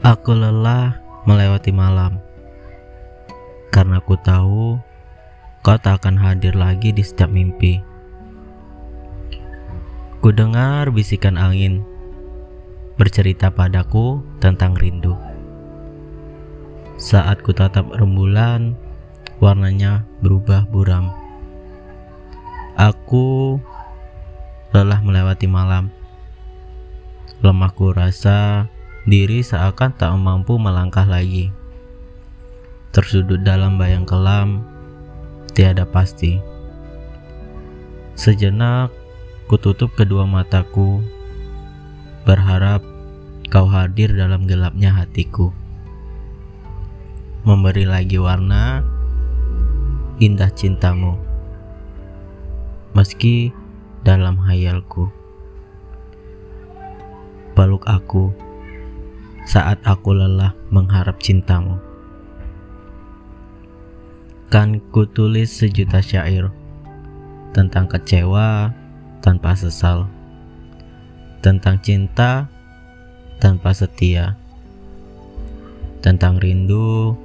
Aku lelah melewati malam karena aku tahu kau tak akan hadir lagi di setiap mimpi. Ku dengar bisikan angin bercerita padaku tentang rindu. Saat ku tatap rembulan, warnanya berubah buram. Aku lelah melewati malam. Lemahku rasa diri seakan tak mampu melangkah lagi. Tersudut dalam bayang kelam, tiada pasti. Sejenak, kututup kedua mataku, berharap kau hadir dalam gelapnya hatiku. Memberi lagi warna indah cintamu, meski dalam hayalku. Peluk aku saat aku lelah mengharap cintamu. Kan ku tulis sejuta syair tentang kecewa tanpa sesal, tentang cinta tanpa setia, tentang rindu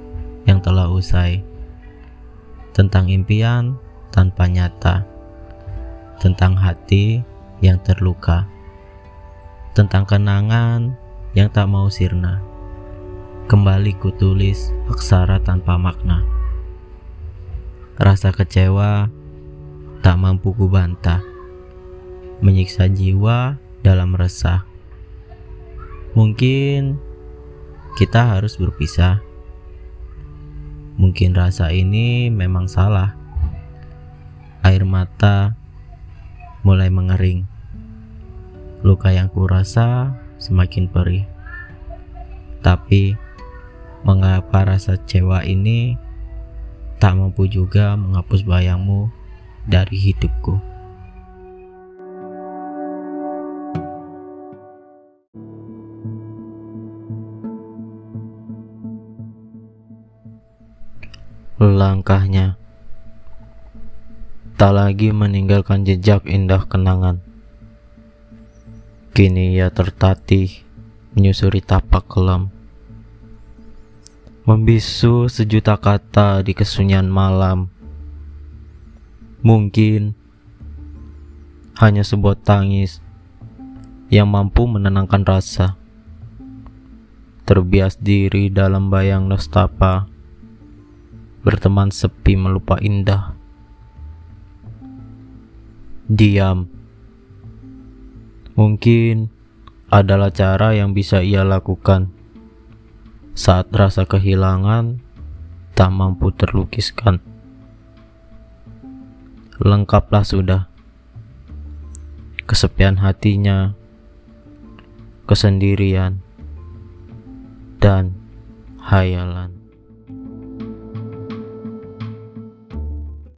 yang telah usai, tentang impian tanpa nyata, tentang hati yang terluka, tentang kenangan yang tak mau sirna. Kembali kutulis aksara tanpa makna. Rasa kecewa tak mampu kubantah, menyiksa jiwa dalam resah. Mungkin kita harus berpisah. Mungkin rasa ini memang salah. Air mata mulai mengering. Luka yang kurasa semakin perih. Tapi, mengapa rasa kecewa ini tak mampu juga menghapus bayangmu dari hidupku. Langkahnya tak lagi meninggalkan jejak indah kenangan. Kini ia tertatih menyusuri tapak kelam membisu sejuta kata di kesunyian malam. Mungkin hanya sebuah tangis yang mampu menenangkan rasa. Terbias diri dalam bayang nestapa, berteman sepi melupa indah. Diam, mungkin adalah cara yang bisa ia lakukan saat rasa kehilangan tak mampu terlukiskan. Lengkaplah sudah kesepian hatinya, kesendirian, dan hayalan.